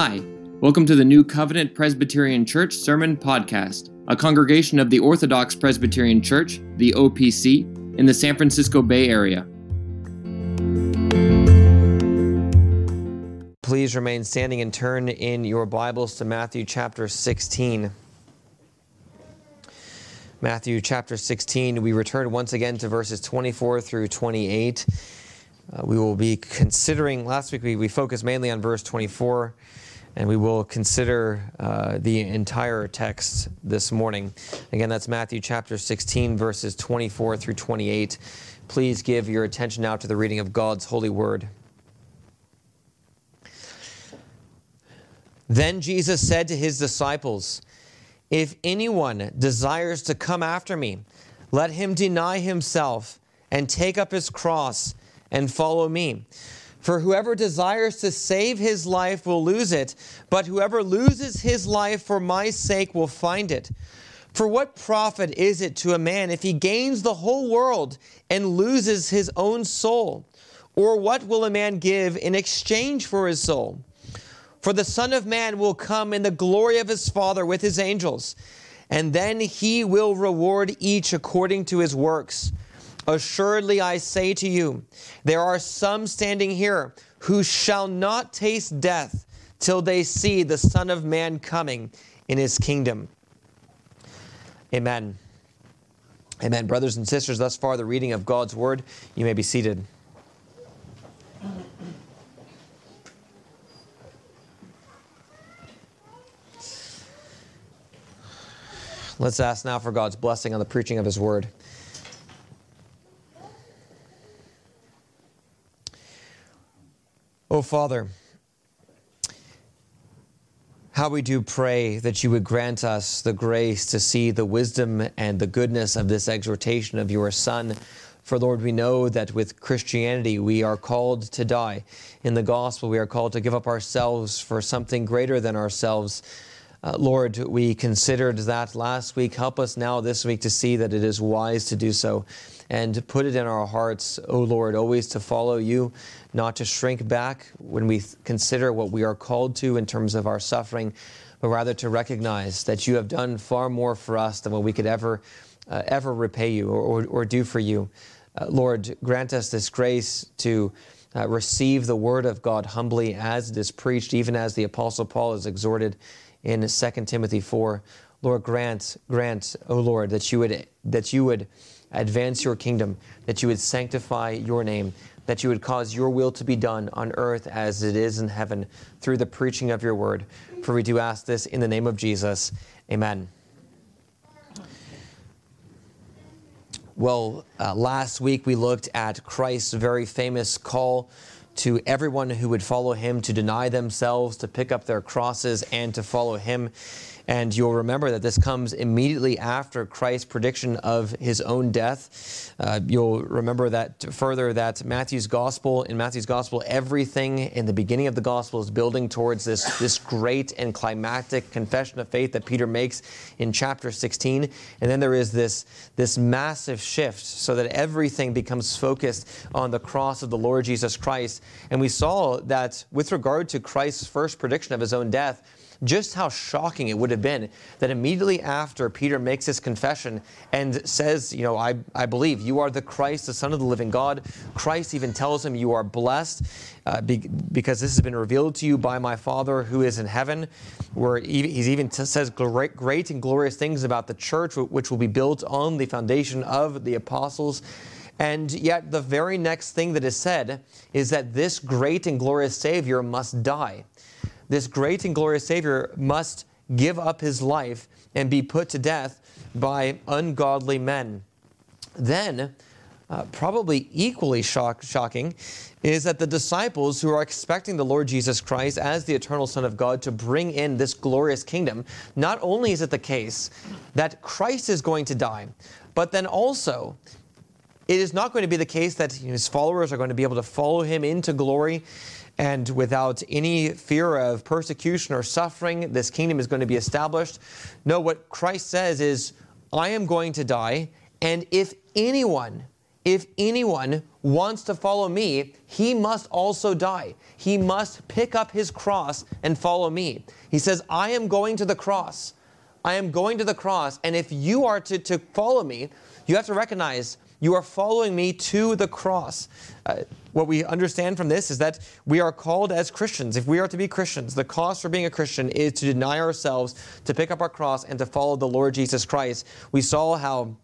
Hi, welcome to the New Covenant Presbyterian Church Sermon Podcast, a congregation of the Orthodox Presbyterian Church, the OPC, in the San Francisco Bay Area. Please remain standing and turn in your Bibles to Matthew chapter 16. Matthew chapter 16, we return once again to verses 24 through 28. Uh, we will be considering, last week we, we focused mainly on verse 24, and we will consider uh, the entire text this morning. Again, that's Matthew chapter 16, verses 24 through 28. Please give your attention now to the reading of God's holy word. Then Jesus said to his disciples, If anyone desires to come after me, let him deny himself and take up his cross and follow me. For whoever desires to save his life will lose it, but whoever loses his life for my sake will find it. For what profit is it to a man if he gains the whole world and loses his own soul? Or what will a man give in exchange for his soul? For the Son of Man will come in the glory of his Father with his angels, and then he will reward each according to his works. Assuredly, I say to you, there are some standing here who shall not taste death till they see the Son of Man coming in his kingdom. Amen. Amen. Brothers and sisters, thus far the reading of God's word. You may be seated. Let's ask now for God's blessing on the preaching of his word. Oh, Father, how we do pray that you would grant us the grace to see the wisdom and the goodness of this exhortation of your Son. For, Lord, we know that with Christianity we are called to die. In the gospel, we are called to give up ourselves for something greater than ourselves. Uh, Lord, we considered that last week. Help us now this week to see that it is wise to do so and to put it in our hearts, O Lord, always to follow you, not to shrink back when we consider what we are called to in terms of our suffering, but rather to recognize that you have done far more for us than what we could ever, uh, ever repay you or, or, or do for you. Uh, Lord, grant us this grace to uh, receive the word of God humbly as it is preached, even as the Apostle Paul is exhorted in 2 Timothy 4. Lord, grant, grant, O Lord, that you would, that you would advance your kingdom, that you would sanctify your name, that you would cause your will to be done on earth as it is in heaven through the preaching of your word. For we do ask this in the name of Jesus. Amen. Well, uh, last week we looked at Christ's very famous call to everyone who would follow him to deny themselves, to pick up their crosses, and to follow him. And you'll remember that this comes immediately after Christ's prediction of his own death. Uh, you'll remember that further that Matthew's gospel, in Matthew's gospel, everything in the beginning of the gospel is building towards this, this great and climactic confession of faith that Peter makes in chapter 16. And then there is this, this massive shift so that everything becomes focused on the cross of the Lord Jesus Christ. And we saw that with regard to Christ's first prediction of his own death, just how shocking it would have been that immediately after Peter makes his confession and says, You know, I, I believe you are the Christ, the Son of the living God, Christ even tells him, You are blessed uh, be, because this has been revealed to you by my Father who is in heaven, where he even t- says great, great and glorious things about the church, which will be built on the foundation of the apostles. And yet, the very next thing that is said is that this great and glorious Savior must die this great and glorious Savior must give up his life and be put to death by ungodly men. Then, uh, probably equally shock, shocking, is that the disciples who are expecting the Lord Jesus Christ as the eternal Son of God to bring in this glorious kingdom, not only is it the case that Christ is going to die, but then also it is not going to be the case that his followers are going to be able to follow him into glory and without any fear of persecution or suffering, this kingdom is going to be established. No, what Christ says is, I am going to die, and if anyone if anyone wants to follow me, he must also die. He must pick up his cross and follow me. He says, I am going to the cross. I am going to the cross. And if you are to, to follow me, you have to recognize you are following me to the cross. Uh, what we understand from this is that we are called as Christians. If we are to be Christians, the cost for being a Christian is to deny ourselves, to pick up our cross, and to follow the Lord Jesus Christ. We saw how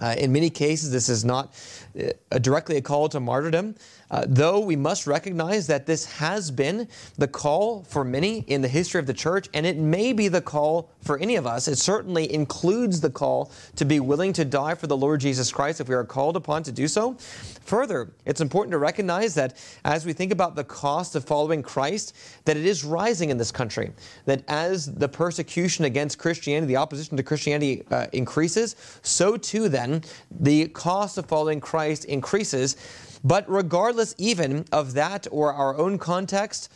uh, in many cases, this is not uh, directly a call to martyrdom, uh, though we must recognize that this has been the call for many in the history of the church, and it may be the call for any of us. It certainly includes the call to be willing to die for the Lord Jesus Christ if we are called upon to do so. Further, it's important to recognize that as we think about the cost of following Christ, that it is rising in this country. That as the persecution against Christianity, the opposition to Christianity uh, increases, so too then the cost of following Christ increases. But regardless even of that or our own context,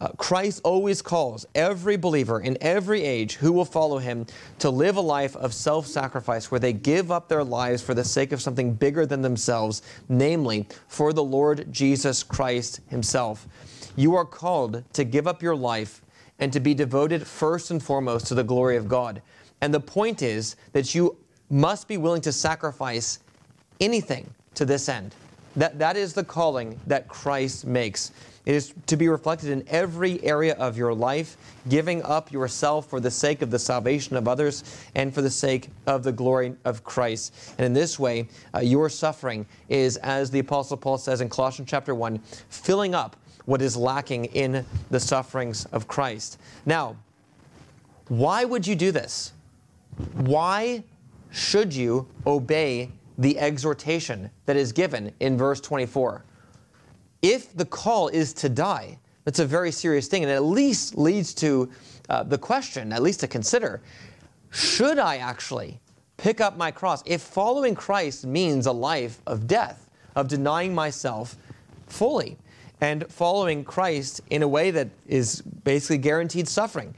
uh, Christ always calls every believer in every age who will follow him to live a life of self sacrifice where they give up their lives for the sake of something bigger than themselves, namely for the Lord Jesus Christ himself. You are called to give up your life and to be devoted first and foremost to the glory of God. And the point is that you must be willing to sacrifice anything to this end. That, that is the calling that Christ makes. It is to be reflected in every area of your life, giving up yourself for the sake of the salvation of others and for the sake of the glory of Christ. And in this way, uh, your suffering is, as the Apostle Paul says in Colossians chapter 1, filling up what is lacking in the sufferings of Christ. Now, why would you do this? Why should you obey the exhortation that is given in verse 24. If the call is to die, that's a very serious thing, and at least leads to uh, the question, at least to consider should I actually pick up my cross? If following Christ means a life of death, of denying myself fully, and following Christ in a way that is basically guaranteed suffering,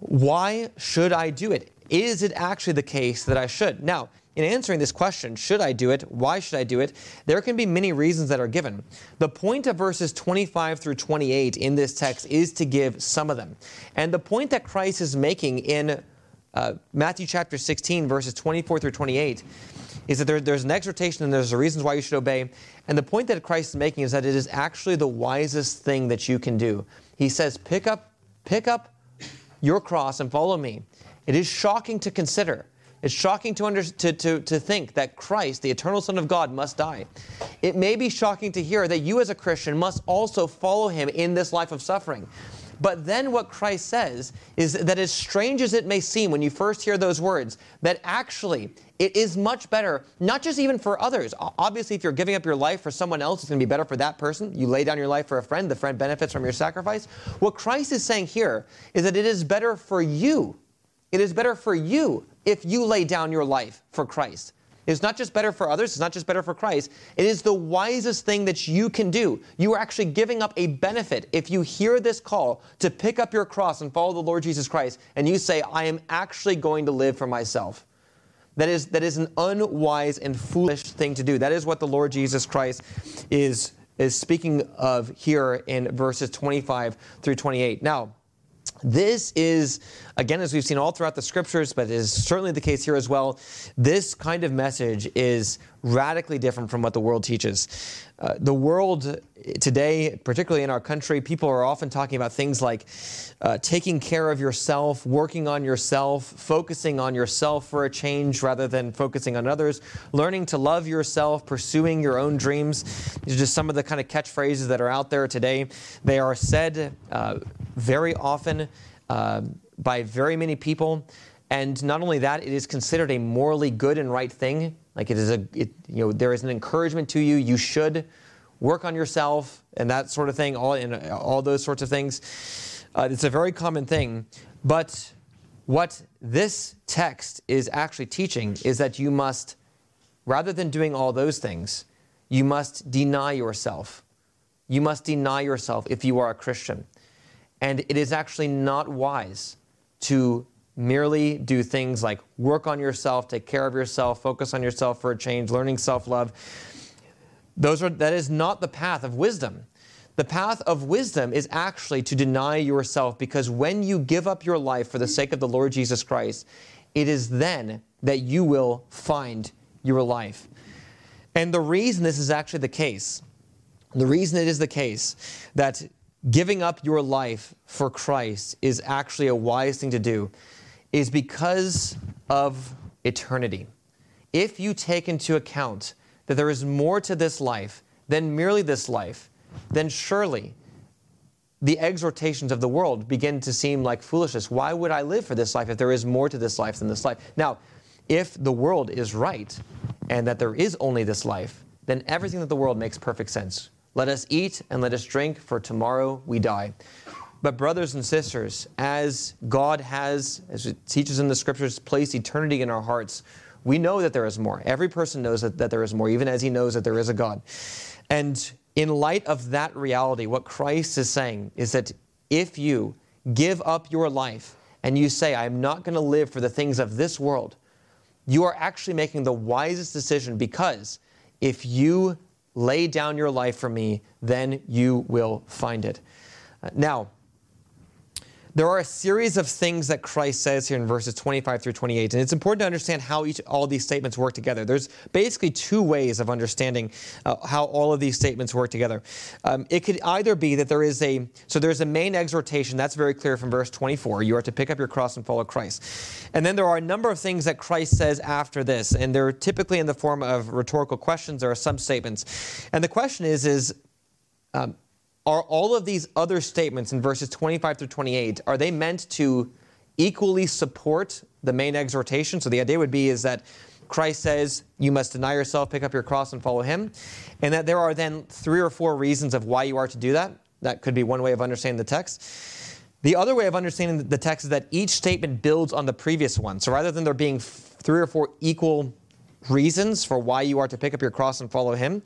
why should I do it? Is it actually the case that I should? Now, in answering this question, should I do it? Why should I do it? There can be many reasons that are given. The point of verses 25 through 28 in this text is to give some of them. And the point that Christ is making in uh, Matthew chapter 16, verses 24 through 28, is that there, there's an exhortation and there's the reasons why you should obey. And the point that Christ is making is that it is actually the wisest thing that you can do. He says, pick up, pick up your cross and follow me. It is shocking to consider it's shocking to, under, to, to, to think that Christ, the eternal Son of God, must die. It may be shocking to hear that you, as a Christian, must also follow him in this life of suffering. But then what Christ says is that, as strange as it may seem when you first hear those words, that actually it is much better, not just even for others. Obviously, if you're giving up your life for someone else, it's going to be better for that person. You lay down your life for a friend, the friend benefits from your sacrifice. What Christ is saying here is that it is better for you. It is better for you if you lay down your life for Christ. It's not just better for others, it's not just better for Christ. It is the wisest thing that you can do. You are actually giving up a benefit if you hear this call to pick up your cross and follow the Lord Jesus Christ and you say, I am actually going to live for myself. That is, that is an unwise and foolish thing to do. That is what the Lord Jesus Christ is, is speaking of here in verses 25 through 28. Now, this is, again, as we've seen all throughout the scriptures, but is certainly the case here as well, this kind of message is radically different from what the world teaches. Uh, the world today, particularly in our country, people are often talking about things like uh, taking care of yourself, working on yourself, focusing on yourself for a change rather than focusing on others, learning to love yourself, pursuing your own dreams. These are just some of the kind of catchphrases that are out there today. They are said uh, very often uh, by very many people. And not only that, it is considered a morally good and right thing. Like it is a, it, you know, there is an encouragement to you. You should work on yourself and that sort of thing. All in all those sorts of things. Uh, it's a very common thing. But what this text is actually teaching is that you must, rather than doing all those things, you must deny yourself. You must deny yourself if you are a Christian. And it is actually not wise to merely do things like work on yourself, take care of yourself, focus on yourself for a change, learning self-love. Those are that is not the path of wisdom. The path of wisdom is actually to deny yourself because when you give up your life for the sake of the Lord Jesus Christ, it is then that you will find your life. And the reason this is actually the case, the reason it is the case that giving up your life for Christ is actually a wise thing to do is because of eternity. If you take into account that there is more to this life than merely this life, then surely the exhortations of the world begin to seem like foolishness. Why would I live for this life if there is more to this life than this life? Now, if the world is right and that there is only this life, then everything that the world makes perfect sense. Let us eat and let us drink, for tomorrow we die. But, brothers and sisters, as God has, as it teaches in the scriptures, placed eternity in our hearts, we know that there is more. Every person knows that, that there is more, even as he knows that there is a God. And in light of that reality, what Christ is saying is that if you give up your life and you say, I'm not going to live for the things of this world, you are actually making the wisest decision because if you lay down your life for me, then you will find it. Now, there are a series of things that Christ says here in verses 25 through 28, and it's important to understand how each all these statements work together. There's basically two ways of understanding uh, how all of these statements work together. Um, it could either be that there is a so there's a main exhortation that's very clear from verse 24. You are to pick up your cross and follow Christ, and then there are a number of things that Christ says after this, and they're typically in the form of rhetorical questions. or some statements, and the question is is um, are all of these other statements in verses 25 through 28 are they meant to equally support the main exhortation? So the idea would be is that christ says you must deny yourself pick up your cross and follow him. And that there are then three or four reasons of why you are to do that. That could be one way of understanding the text. The other way of understanding the text is that each statement builds on the previous one. So rather than there being three or four equal reasons for why you are to pick up your cross and follow him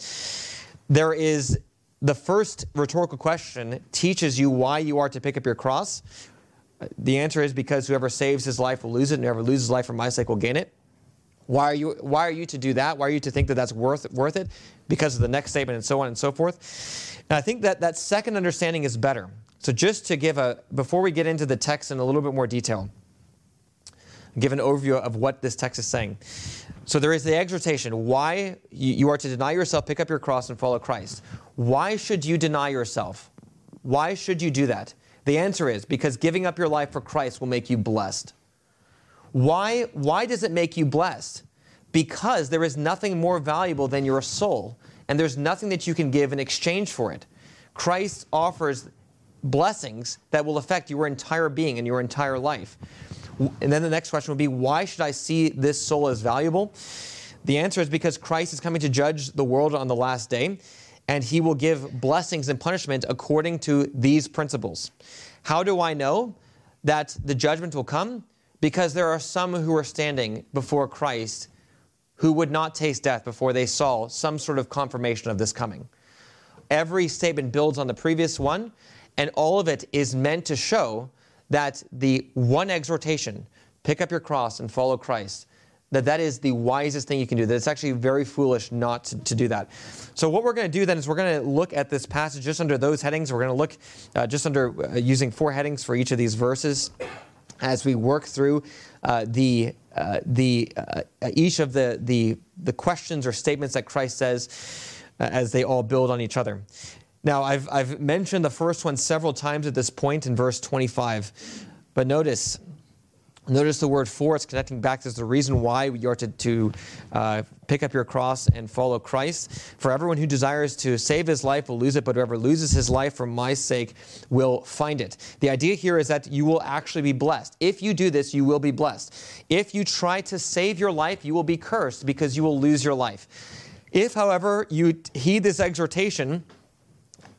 there is the first rhetorical question teaches you why you are to pick up your cross. The answer is because whoever saves his life will lose it, and whoever loses life for my sake will gain it. Why are you Why are you to do that? Why are you to think that that's worth worth it? Because of the next statement, and so on and so forth. And I think that that second understanding is better. So just to give a before we get into the text in a little bit more detail, give an overview of what this text is saying. So there is the exhortation why you are to deny yourself, pick up your cross, and follow Christ. Why should you deny yourself? Why should you do that? The answer is because giving up your life for Christ will make you blessed. Why, why does it make you blessed? Because there is nothing more valuable than your soul, and there's nothing that you can give in exchange for it. Christ offers blessings that will affect your entire being and your entire life. And then the next question would be why should I see this soul as valuable? The answer is because Christ is coming to judge the world on the last day, and he will give blessings and punishment according to these principles. How do I know that the judgment will come? Because there are some who are standing before Christ who would not taste death before they saw some sort of confirmation of this coming. Every statement builds on the previous one, and all of it is meant to show that the one exhortation, pick up your cross and follow Christ, that that is the wisest thing you can do, that it's actually very foolish not to, to do that. So what we're going to do then is we're going to look at this passage just under those headings. We're going to look uh, just under uh, using four headings for each of these verses as we work through uh, the uh, the uh, each of the, the the questions or statements that Christ says uh, as they all build on each other. Now, I've, I've mentioned the first one several times at this point in verse 25, but notice, notice the word for, it's connecting back to the reason why you are to, to uh, pick up your cross and follow Christ. For everyone who desires to save his life will lose it, but whoever loses his life for my sake will find it. The idea here is that you will actually be blessed. If you do this, you will be blessed. If you try to save your life, you will be cursed because you will lose your life. If, however, you heed this exhortation,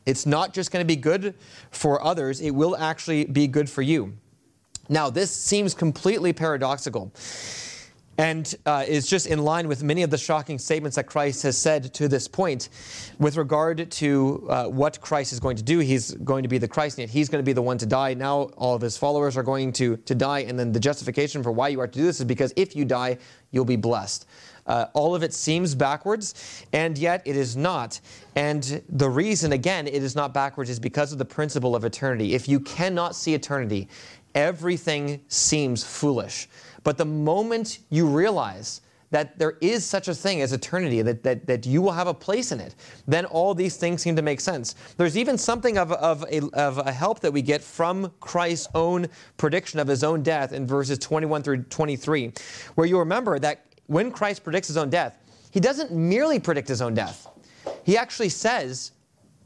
it's not just going to be good for others, it will actually be good for you. Now, this seems completely paradoxical. and uh, is just in line with many of the shocking statements that Christ has said to this point with regard to uh, what Christ is going to do. He's going to be the Christ, and he's going to be the one to die. Now all of his followers are going to, to die, and then the justification for why you are to do this is because if you die, you'll be blessed. Uh, all of it seems backwards, and yet it is not. And the reason, again, it is not backwards is because of the principle of eternity. If you cannot see eternity, everything seems foolish. But the moment you realize that there is such a thing as eternity, that, that, that you will have a place in it, then all these things seem to make sense. There's even something of, of, a, of a help that we get from Christ's own prediction of his own death in verses 21 through 23, where you remember that when Christ predicts his own death, he doesn't merely predict his own death. He actually says,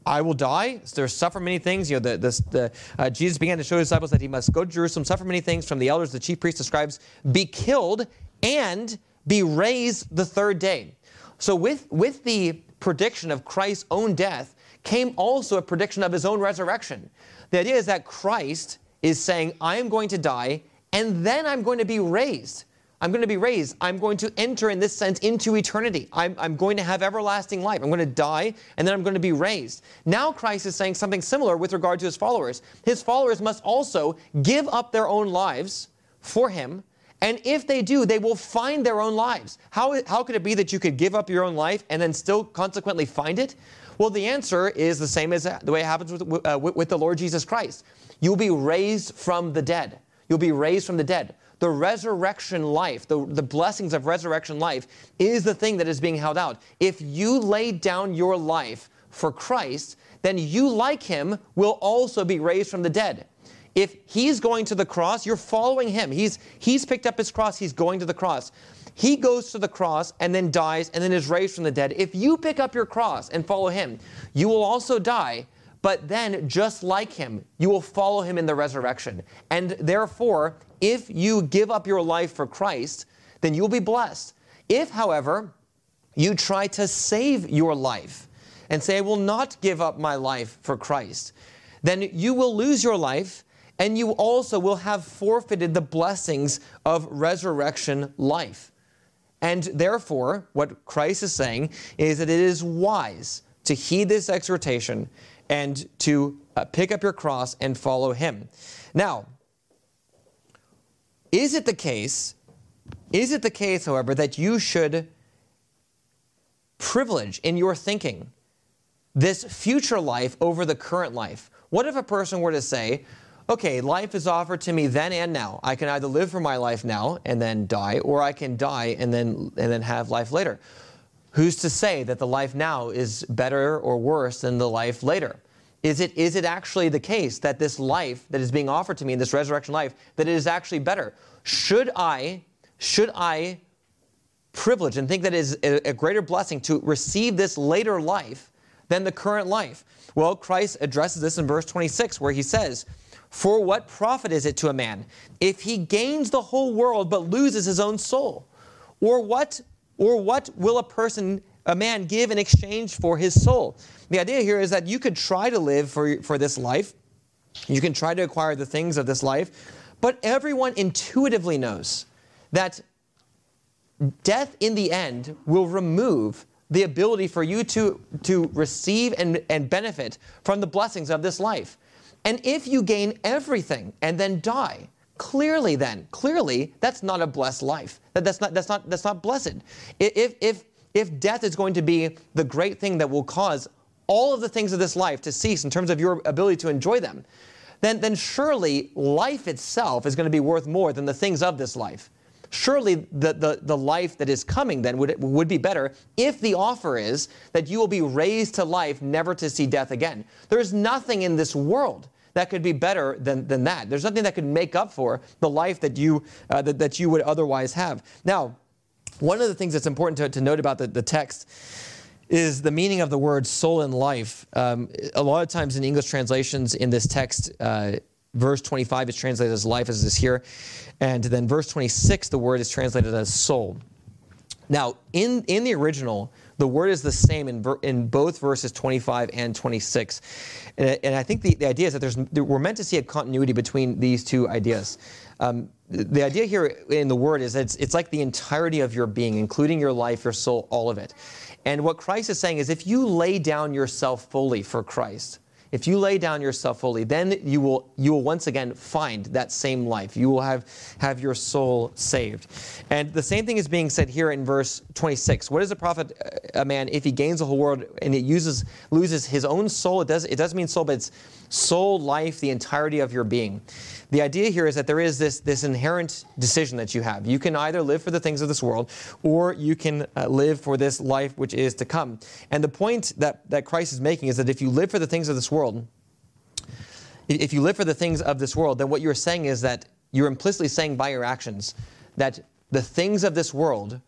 I will die. There suffer many things. You know, the, the, the uh, Jesus began to show his disciples that he must go to Jerusalem, suffer many things from the elders, the chief priests, the scribes, be killed, and be raised the third day. So, with, with the prediction of Christ's own death came also a prediction of his own resurrection. The idea is that Christ is saying, I am going to die, and then I'm going to be raised. I'm going to be raised. I'm going to enter, in this sense, into eternity. I'm, I'm, going to have everlasting life. I'm going to die, and then I'm going to be raised. Now, Christ is saying something similar with regard to his followers. His followers must also give up their own lives for him. And if they do, they will find their own lives. How, how could it be that you could give up your own life and then still consequently find it? Well, the answer is the same as the way it happens with, uh, with the Lord Jesus Christ. You'll be raised from the dead. You'll be raised from the dead the resurrection life, the, the blessings of resurrection life, is the thing that is being held out. If you lay down your life for Christ, then you, like him, will also be raised from the dead. If he's going to the cross, you're following him. He's, he's picked up his cross, he's going to the cross. He goes to the cross and then dies and then is raised from the dead. If you pick up your cross and follow him, you will also die, but then, just like him, you will follow him in the resurrection. And therefore, if you give up your life for Christ, then you'll be blessed. If, however, you try to save your life and say, I will not give up my life for Christ, then you will lose your life and you also will have forfeited the blessings of resurrection life. And therefore, what Christ is saying is that it is wise to heed this exhortation and to uh, pick up your cross and follow him. Now, is it the case, is it the case, however, that you should privilege in your thinking this future life over the current life? What if a person were to say, okay, life is offered to me then and now. I can either live for my life now and then die, or I can die and then, and then have life later. Who's to say that the life now is better or worse than the life later? Is it, is it actually the case that this life that is being offered to me, this resurrection life, that it is actually better? Should I, should I privilege and think that it is a, a greater blessing to receive this later life than the current life? Well, Christ addresses this in verse 26 where he says, For what profit is it to a man if he gains the whole world but loses his own soul? Or what, or what will a person a man give in exchange for his soul. The idea here is that you could try to live for, for this life, you can try to acquire the things of this life, but everyone intuitively knows that death in the end will remove the ability for you to, to receive and, and benefit from the blessings of this life. And if you gain everything and then die, clearly then, clearly that's not a blessed life. That, that's, not, that's, not, that's not blessed. If, if, if death is going to be the great thing that will cause all of the things of this life to cease in terms of your ability to enjoy them, then, then surely life itself is going to be worth more than the things of this life. Surely the, the, the life that is coming then would, would be better if the offer is that you will be raised to life never to see death again. There is nothing in this world that could be better than, than that. There's nothing that could make up for the life that you, uh, that, that you would otherwise have. Now, one of the things that's important to, to note about the, the text is the meaning of the word soul and life. Um, a lot of times in English translations in this text, uh, verse 25 is translated as life, as it is here. And then verse 26, the word is translated as soul. Now, in, in the original, the word is the same in, ver, in both verses 25 and 26. And, and I think the, the idea is that there's, we're meant to see a continuity between these two ideas. Um, the idea here in the word is it's, it's like the entirety of your being, including your life, your soul, all of it. And what Christ is saying is if you lay down yourself fully for Christ, if you lay down yourself fully, then you will you will once again find that same life. You will have have your soul saved. And the same thing is being said here in verse 26. What does profit uh, a man if he gains the whole world and it uses loses his own soul? It does it does mean soul, but it's soul, life, the entirety of your being. The idea here is that there is this, this inherent decision that you have. You can either live for the things of this world or you can uh, live for this life which is to come. And the point that, that Christ is making is that if you live for the things of this world, if you live for the things of this world, then what you're saying is that you're implicitly saying by your actions that the things of this world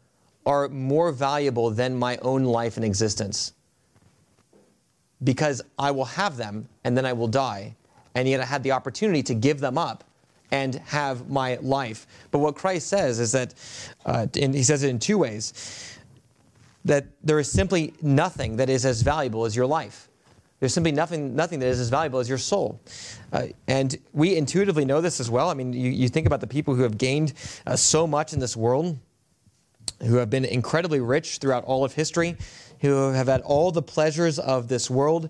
are more valuable than my own life and existence. Because I will have them and then I will die and yet I had the opportunity to give them up and have my life. But what Christ says is that, uh, and he says it in two ways, that there is simply nothing that is as valuable as your life. There's simply nothing, nothing that is as valuable as your soul. Uh, and we intuitively know this as well. I mean, you, you think about the people who have gained uh, so much in this world, who have been incredibly rich throughout all of history, who have had all the pleasures of this world.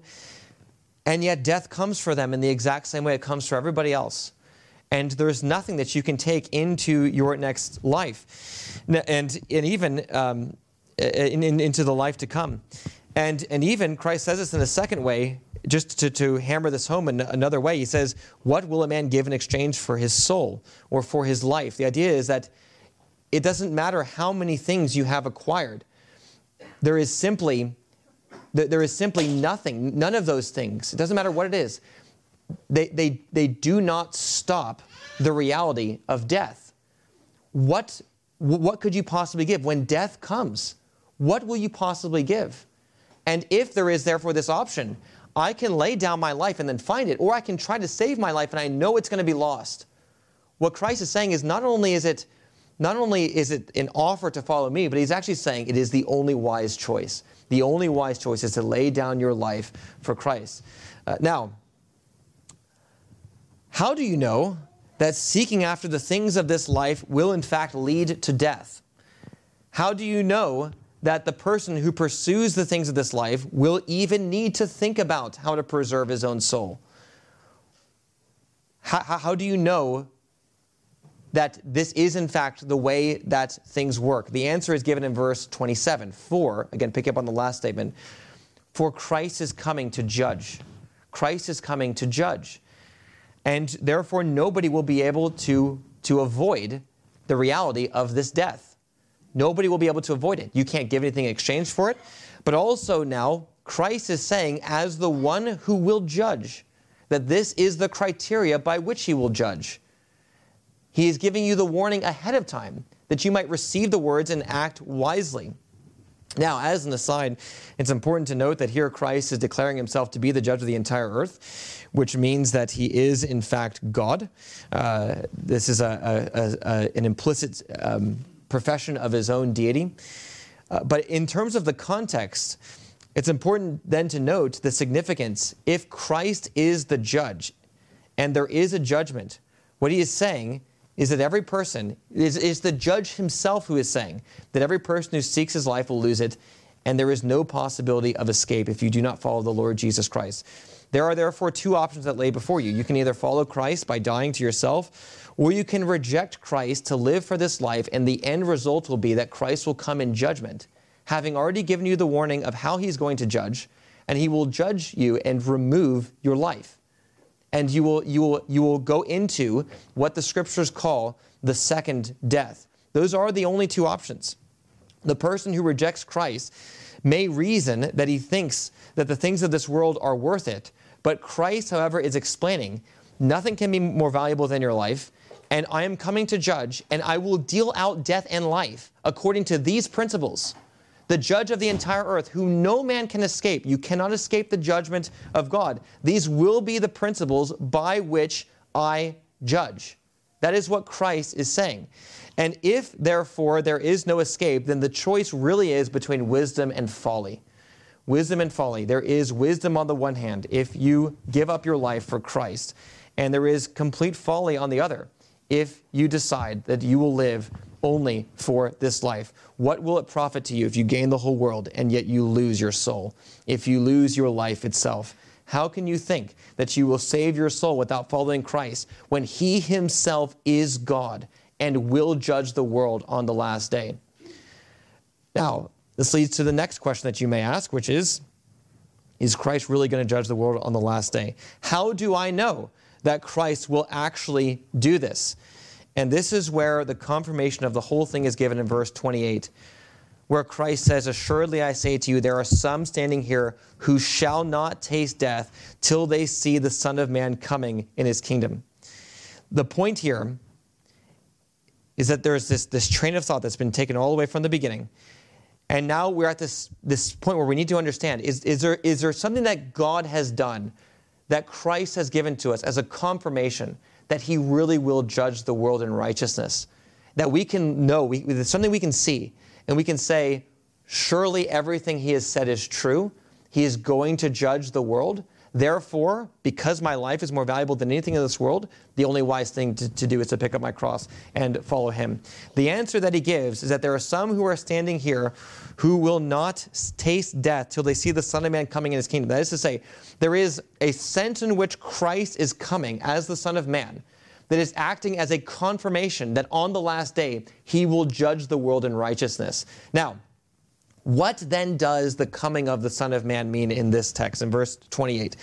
And yet death comes for them in the exact same way it comes for everybody else. And there's nothing that you can take into your next life, and, and even um, in, in, into the life to come. And, and even Christ says this in a second way, just to, to hammer this home in another way. He says, What will a man give in exchange for his soul or for his life? The idea is that it doesn't matter how many things you have acquired, there is simply there is simply nothing, none of those things, it doesn't matter what it is, they, they, they do not stop the reality of death. What, what could you possibly give? When death comes, what will you possibly give? And if there is therefore this option, I can lay down my life and then find it, or I can try to save my life and I know it's going to be lost. What Christ is saying is not only is it not only is it an offer to follow me, but he's actually saying it is the only wise choice. The only wise choice is to lay down your life for Christ. Uh, now, how do you know that seeking after the things of this life will in fact lead to death? How do you know that the person who pursues the things of this life will even need to think about how to preserve his own soul? How, how do you know that this is in fact the way that things work? The answer is given in verse 27. For, again, pick up on the last statement, for Christ is coming to judge. Christ is coming to judge. And therefore, nobody will be able to, to avoid the reality of this death. Nobody will be able to avoid it. You can't give anything in exchange for it. But also now, Christ is saying, as the one who will judge, that this is the criteria by which he will judge. He is giving you the warning ahead of time that you might receive the words and act wisely. Now, as an aside, it's important to note that here Christ is declaring himself to be the judge of the entire earth, which means that he is, in fact, God. Uh, this is a, a, a, an implicit um, profession of his own deity. Uh, but in terms of the context, it's important then to note the significance. If Christ is the judge and there is a judgment, what he is saying is that every person, is, is the judge himself who is saying that every person who seeks his life will lose it, and there is no possibility of escape if you do not follow the Lord Jesus Christ. There are therefore two options that lay before you. You can either follow Christ by dying to yourself, or you can reject Christ to live for this life, and the end result will be that Christ will come in judgment, having already given you the warning of how he's going to judge, and he will judge you and remove your life and you will, you, will, you will go into what the scriptures call the second death. Those are the only two options. The person who rejects Christ may reason that he thinks that the things of this world are worth it, but Christ, however, is explaining nothing can be more valuable than your life, and I am coming to judge, and I will deal out death and life according to these principles the judge of the entire earth, who no man can escape. You cannot escape the judgment of God. These will be the principles by which I judge. That is what Christ is saying. And if, therefore, there is no escape, then the choice really is between wisdom and folly. Wisdom and folly. There is wisdom on the one hand if you give up your life for Christ, and there is complete folly on the other if you decide that you will live only for this life? What will it profit to you if you gain the whole world and yet you lose your soul? If you lose your life itself? How can you think that you will save your soul without following Christ when He Himself is God and will judge the world on the last day? Now, this leads to the next question that you may ask, which is Is Christ really going to judge the world on the last day? How do I know that Christ will actually do this? And this is where the confirmation of the whole thing is given in verse 28, where Christ says, Assuredly I say to you, there are some standing here who shall not taste death till they see the Son of Man coming in his kingdom. The point here is that there's this, this train of thought that's been taken all the way from the beginning. And now we're at this, this point where we need to understand is, is, there, is there something that God has done that Christ has given to us as a confirmation that he really will judge the world in righteousness? That we can know, we, there's something we can see, and we can say, surely everything he has said is true. He is going to judge the world. Therefore, because my life is more valuable than anything in this world, the only wise thing to, to, do is to pick up my cross and follow him. The answer that he gives is that there are some who are standing here who will not taste death till they see the Son of Man coming in his kingdom. That is to say, there is a sense in which Christ is coming as the Son of Man that is acting as a confirmation that on the last day he will judge the world in righteousness. Now, what then does the coming of the Son of Man mean in this text, in verse 28?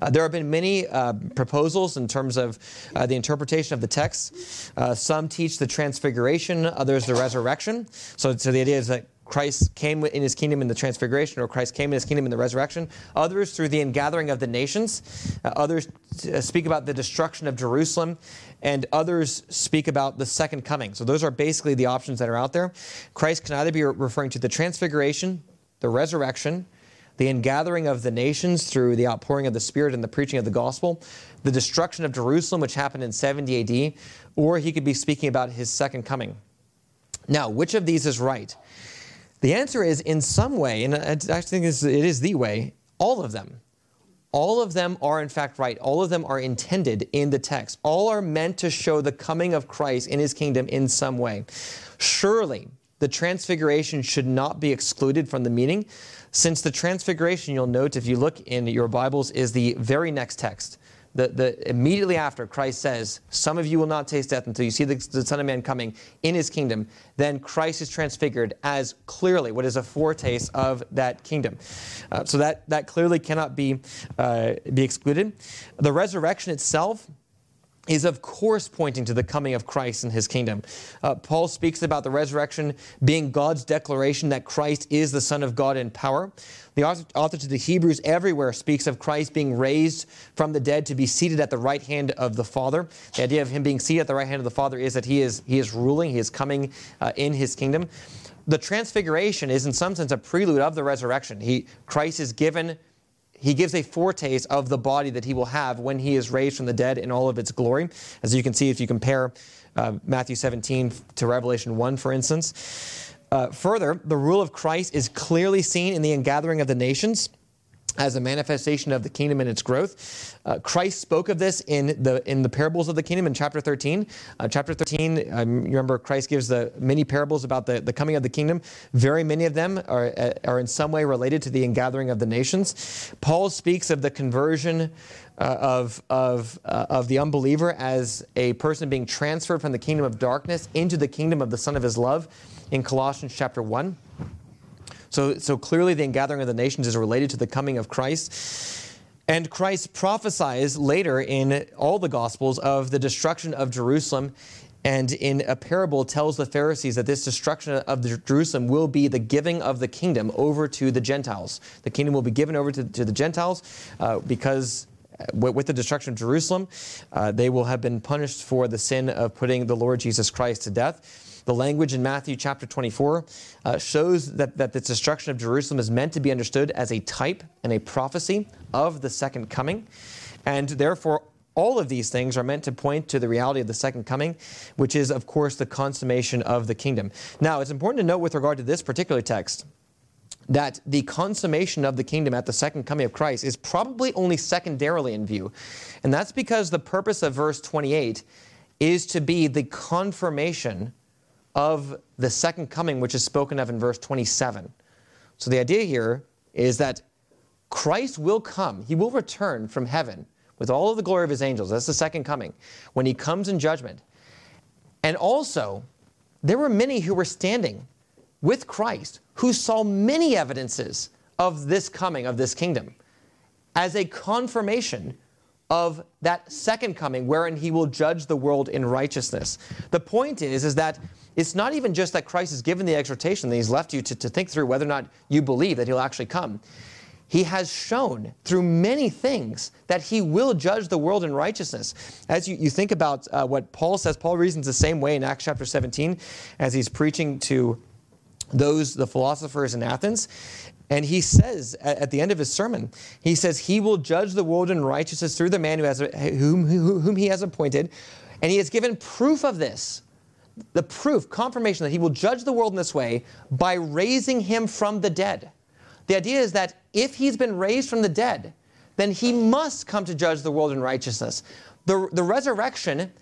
Uh, there have been many uh, proposals in terms of uh, the interpretation of the text. Uh, some teach the transfiguration, others the resurrection. So, so the idea is that Christ came in his kingdom in the transfiguration, or Christ came in his kingdom in the resurrection. Others through the ingathering of the nations. Uh, others uh, speak about the destruction of Jerusalem, and others speak about the second coming. So those are basically the options that are out there. Christ can either be referring to the transfiguration, the resurrection, the ingathering of the nations through the outpouring of the Spirit and the preaching of the gospel, the destruction of Jerusalem, which happened in 70 AD, or he could be speaking about his second coming. Now, which of these is right? The answer is in some way, and I think it is the way, all of them. All of them are in fact right. All of them are intended in the text. All are meant to show the coming of Christ in his kingdom in some way. Surely, the transfiguration should not be excluded from the meaning, since the transfiguration, you'll note if you look in your Bibles, is the very next text the, the, immediately after Christ says, Some of you will not taste death until you see the, the, Son of Man coming in his kingdom, then Christ is transfigured as clearly what is a foretaste of that kingdom. Uh, so that, that clearly cannot be, uh, be excluded. The resurrection itself is of course pointing to the coming of Christ and his kingdom. Uh, Paul speaks about the resurrection being God's declaration that Christ is the Son of God in power. The author, author, to the Hebrews everywhere speaks of Christ being raised from the dead to be seated at the right hand of the Father. The idea of him being seated at the right hand of the Father is that he is, he is ruling, he is coming uh, in his kingdom. The transfiguration is in some sense a prelude of the resurrection. He, Christ is given he gives a foretaste of the body that he will have when he is raised from the dead in all of its glory. As you can see, if you compare uh, Matthew 17 to Revelation 1, for instance. Uh, further, the rule of Christ is clearly seen in the ingathering of the nations as a manifestation of the kingdom and its growth. Uh, Christ spoke of this in the in the parables of the kingdom in chapter 13. Uh, chapter 13, um, you remember Christ gives the many parables about the, the coming of the kingdom. Very many of them are, uh, are in some way related to the ingathering of the nations. Paul speaks of the conversion uh, of, of, uh, of the unbeliever as a person being transferred from the kingdom of darkness into the kingdom of the Son of his love in Colossians chapter 1. So, so clearly, the gathering of the nations is related to the coming of Christ. And Christ prophesies later in all the Gospels of the destruction of Jerusalem. And in a parable, tells the Pharisees that this destruction of Jerusalem will be the giving of the kingdom over to the Gentiles. The kingdom will be given over to, to the Gentiles uh, because uh, with the destruction of Jerusalem, uh, they will have been punished for the sin of putting the Lord Jesus Christ to death. The language in Matthew chapter 24 uh, shows that, that the destruction of Jerusalem is meant to be understood as a type and a prophecy of the second coming. And therefore, all of these things are meant to point to the reality of the second coming, which is, of course, the consummation of the kingdom. Now, it's important to note with regard to this particular text that the consummation of the kingdom at the second coming of Christ is probably only secondarily in view. And that's because the purpose of verse 28 is to be the confirmation of the second coming, which is spoken of in verse 27. So the idea here is that Christ will come, he will return from heaven with all of the glory of his angels. That's the second coming, when he comes in judgment. And also, there were many who were standing with Christ who saw many evidences of this coming, of this kingdom, as a confirmation of that second coming wherein he will judge the world in righteousness. The point is, is that it's not even just that Christ has given the exhortation that he's left you to, to think through whether or not you believe that he'll actually come. He has shown through many things that he will judge the world in righteousness. As you, you think about uh, what Paul says, Paul reasons the same way in Acts chapter 17 as he's preaching to those, the philosophers in Athens. And he says at, the end of his sermon, he says, He will judge the world in righteousness through the man who has, whom, whom he has appointed. And he has given proof of this the proof, confirmation that he will judge the world in this way by raising him from the dead. The idea is that if he's been raised from the dead, then he must come to judge the world in righteousness. The, the resurrection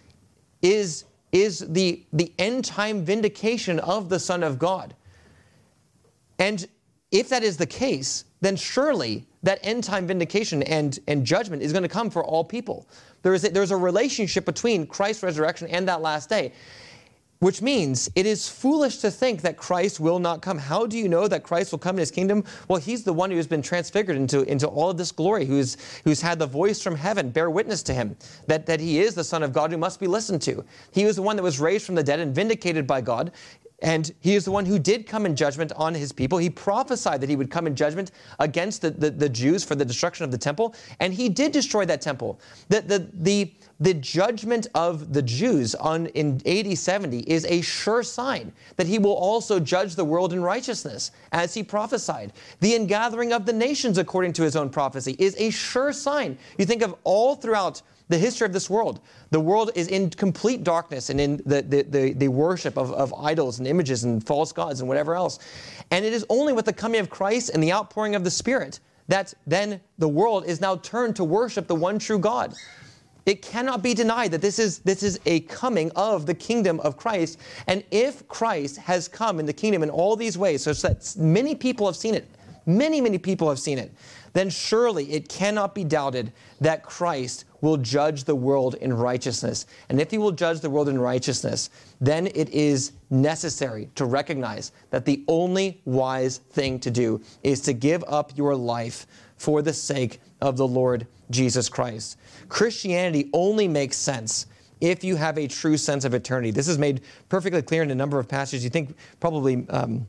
is, is the, the end time vindication of the Son of God. And if that is the case, then surely that end time vindication and, and judgment is going to come for all people. There is a, there's a relationship between Christ's resurrection and that last day. Which means it is foolish to think that Christ will not come. How do you know that Christ will come in his kingdom? Well, he's the one who has been transfigured into, into all of this glory, who's, who's had the voice from heaven bear witness to him that, that he is the Son of God who must be listened to. He was the one that was raised from the dead and vindicated by God. And he is the one who did come in judgment on his people. He prophesied that he would come in judgment against the, the, the Jews for the destruction of the temple. And he did destroy that temple. The, the, the, the judgment of the Jews on, in AD 70 is a sure sign that he will also judge the world in righteousness, as he prophesied. The ingathering of the nations, according to his own prophecy, is a sure sign. You think of all throughout the history of this world. The world is in complete darkness and in the, the, the, the, worship of, of idols and images and false gods and whatever else. And it is only with the coming of Christ and the outpouring of the Spirit that then the world is now turned to worship the one true God. It cannot be denied that this is, this is a coming of the kingdom of Christ. And if Christ has come in the kingdom in all these ways, so that many people have seen it, many, many people have seen it, then surely it cannot be doubted that Christ will judge the world in righteousness. And if he will judge the world in righteousness, then it is necessary to recognize that the only wise thing to do is to give up your life for the sake of the Lord Jesus Christ. Christianity only makes sense if you have a true sense of eternity. This is made perfectly clear in a number of passages. You think probably. Um,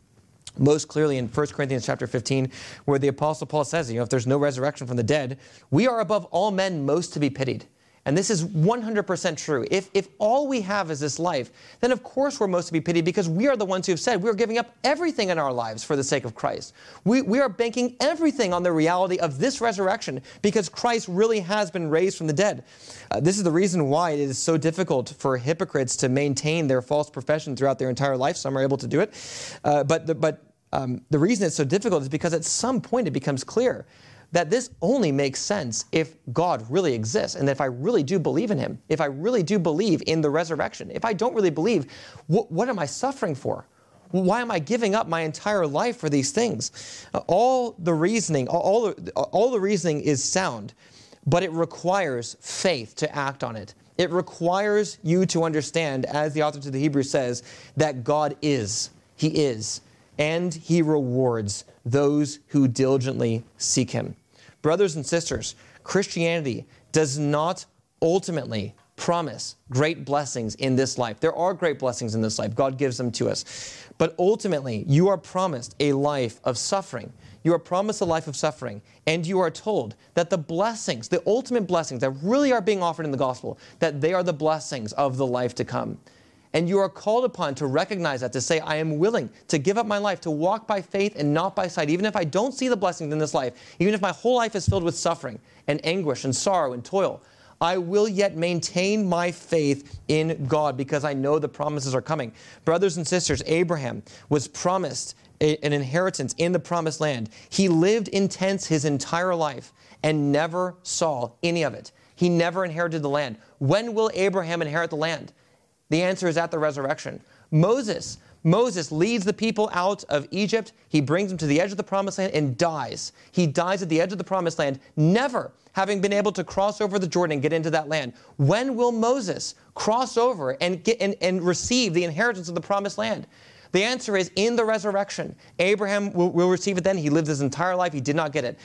most clearly in 1 Corinthians chapter 15, where the Apostle Paul says, you know, if there's no resurrection from the dead, we are above all men most to be pitied. And this is 100% true. If, if all we have is this life, then of course we're most to be pitied because we are the ones who have said we're giving up everything in our lives for the sake of Christ. We, we are banking everything on the reality of this resurrection because Christ really has been raised from the dead. Uh, this is the reason why it is so difficult for hypocrites to maintain their false profession throughout their entire life. Some are able to do it. Uh, but, the, but um, the reason it's so difficult is because at some point it becomes clear that this only makes sense if God really exists and if I really do believe in Him, if I really do believe in the resurrection. If I don't really believe, wh- what am I suffering for? Why am I giving up my entire life for these things? All the reasoning, all, all the reasoning is sound, but it requires faith to act on it. It requires you to understand, as the author to the Hebrews says, that God is. He is. And He rewards those who diligently seek him. Brothers and sisters, Christianity does not ultimately promise great blessings in this life. There are great blessings in this life. God gives them to us. But ultimately, you are promised a life of suffering. You are promised a life of suffering. And you are told that the blessings, the ultimate blessings that really are being offered in the gospel, that they are the blessings of the life to come. And you are called upon to recognize that, to say, I am willing to give up my life, to walk by faith and not by sight, even if I don't see the blessings in this life, even if my whole life is filled with suffering and anguish and sorrow and toil. I will yet maintain my faith in God because I know the promises are coming. Brothers and sisters, Abraham was promised a, an inheritance in the promised land. He lived in tents his entire life and never saw any of it. He never inherited the land. When will Abraham inherit the land? The answer is at the resurrection. Moses, Moses leads the people out of Egypt. He brings them to the edge of the promised land and dies. He dies at the edge of the promised land, never having been able to cross over the Jordan and get into that land. When will Moses cross over and, get, and, and receive the inheritance of the promised land? The answer is in the resurrection. Abraham will, will, receive it then. He lived his entire life, he did not get it.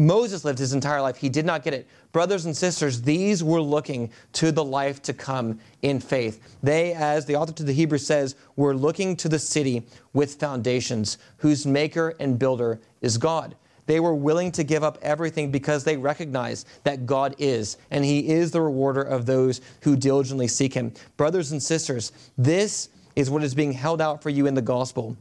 Moses lived his entire life, he did not get it. Brothers and sisters, these were looking to the life to come in faith. They, as the author to the Hebrews says, were looking to the city with foundations, whose maker and builder is God. They were willing to give up everything because they recognize that God is, and He is the rewarder of those who diligently seek Him. Brothers and sisters, this is what is being held out for you in the gospel.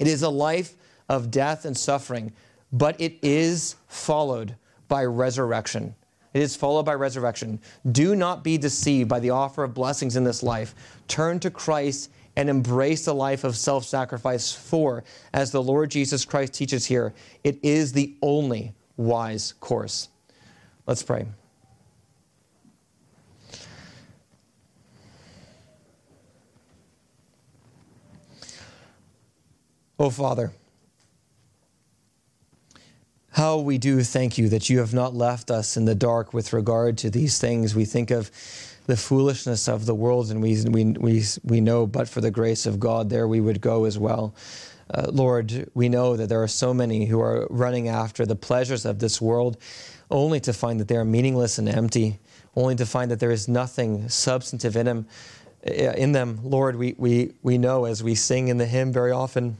It is a life of death and suffering, but it is followed by resurrection. It is followed by resurrection. Do not be deceived by the offer of blessings in this life. Turn to Christ and embrace the life of self sacrifice, for, as the Lord Jesus Christ teaches here, it is the only wise course. Let's pray. Oh, Father, how we do thank you that you have not left us in the dark with regard to these things. We think of the foolishness of the world, and we, we, we, we know, but for the grace of God, there we would go as well. Uh, Lord, we know that there are so many who are running after the pleasures of this world only to find that they are meaningless and empty, only to find that there is nothing substantive in them. In them, Lord, we, we, we know as we sing in the hymn very often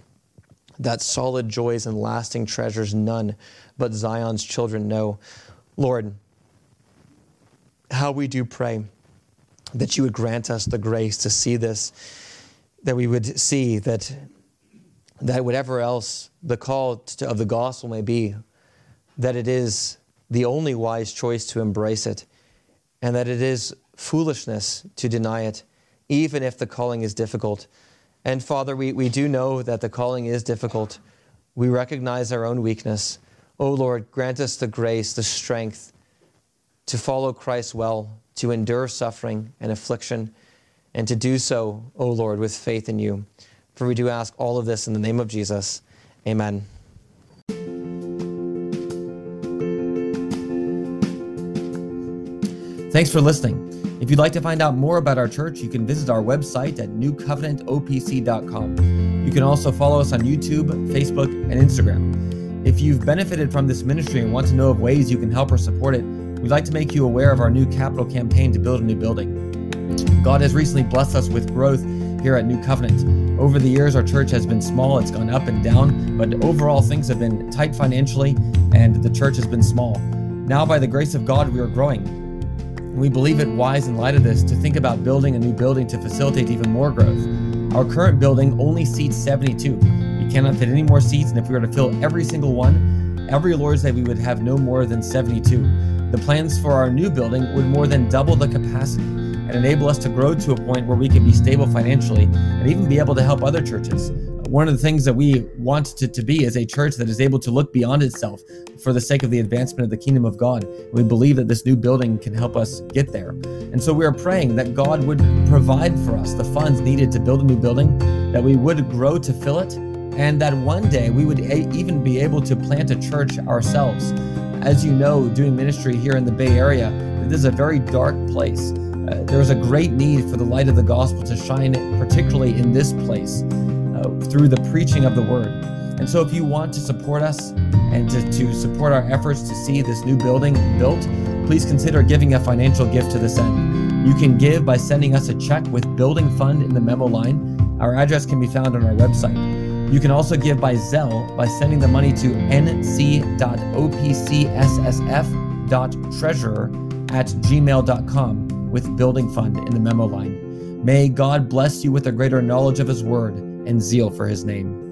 that solid joys and lasting treasures none but Zion's children know. Lord, how we do pray that you would grant us the grace to see this, that we would see that, that whatever else the call to, of the gospel may be, that it is the only wise choice to embrace it, and that it is foolishness to deny it, even if the calling is difficult. And Father, we, we do know that the calling is difficult. We recognize our own weakness. Oh Lord, grant us the grace, the strength to follow Christ well, to endure suffering and affliction, and to do so, O Lord, with faith in you. For we do ask all of this in the name of Jesus. Amen. Thanks for listening. If you'd like to find out more about our church, you can visit our website at newcovenantopc.com. You can also follow us on YouTube, Facebook, and Instagram. If you've benefited from this ministry and want to know of ways you can help or support it, we'd like to make you aware of our new capital campaign to build a new building. God has recently blessed us with growth here at New Covenant. Over the years, our church has been small, it's gone up and down, but overall, things have been tight financially, and the church has been small. Now, by the grace of God, we are growing. We believe it wise in light of this to think about building a new building to facilitate even more growth. Our current building only seats 72. Cannot fit any more seats, and if we were to fill every single one, every Lord's Day we would have no more than 72. The plans for our new building would more than double the capacity and enable us to grow to a point where we can be stable financially and even be able to help other churches one of the things that we want to, to be is a church that is able to look beyond itself for the sake of the advancement of the kingdom of God. We believe that this new building can help us get there. And so we are praying that God would provide for us the funds needed to build a new building, that we would grow to fill it, and that one day we would a- even be able to plant a church ourselves. As you know, doing ministry here in the Bay Area, this is a very dark place. Uh, there is a great need for the light of the gospel to shine, particularly in this place uh, through the preaching of the word. And so, if you want to support us and to, to support our efforts to see this new building built, please consider giving a financial gift to this end. You can give by sending us a check with Building Fund in the memo line. Our address can be found on our website. You can also give by Zelle by sending the money to nc.opcssf.treasurer at gmail.com with Building Fund in the memo line. May God bless you with a greater knowledge of His Word and zeal for his name.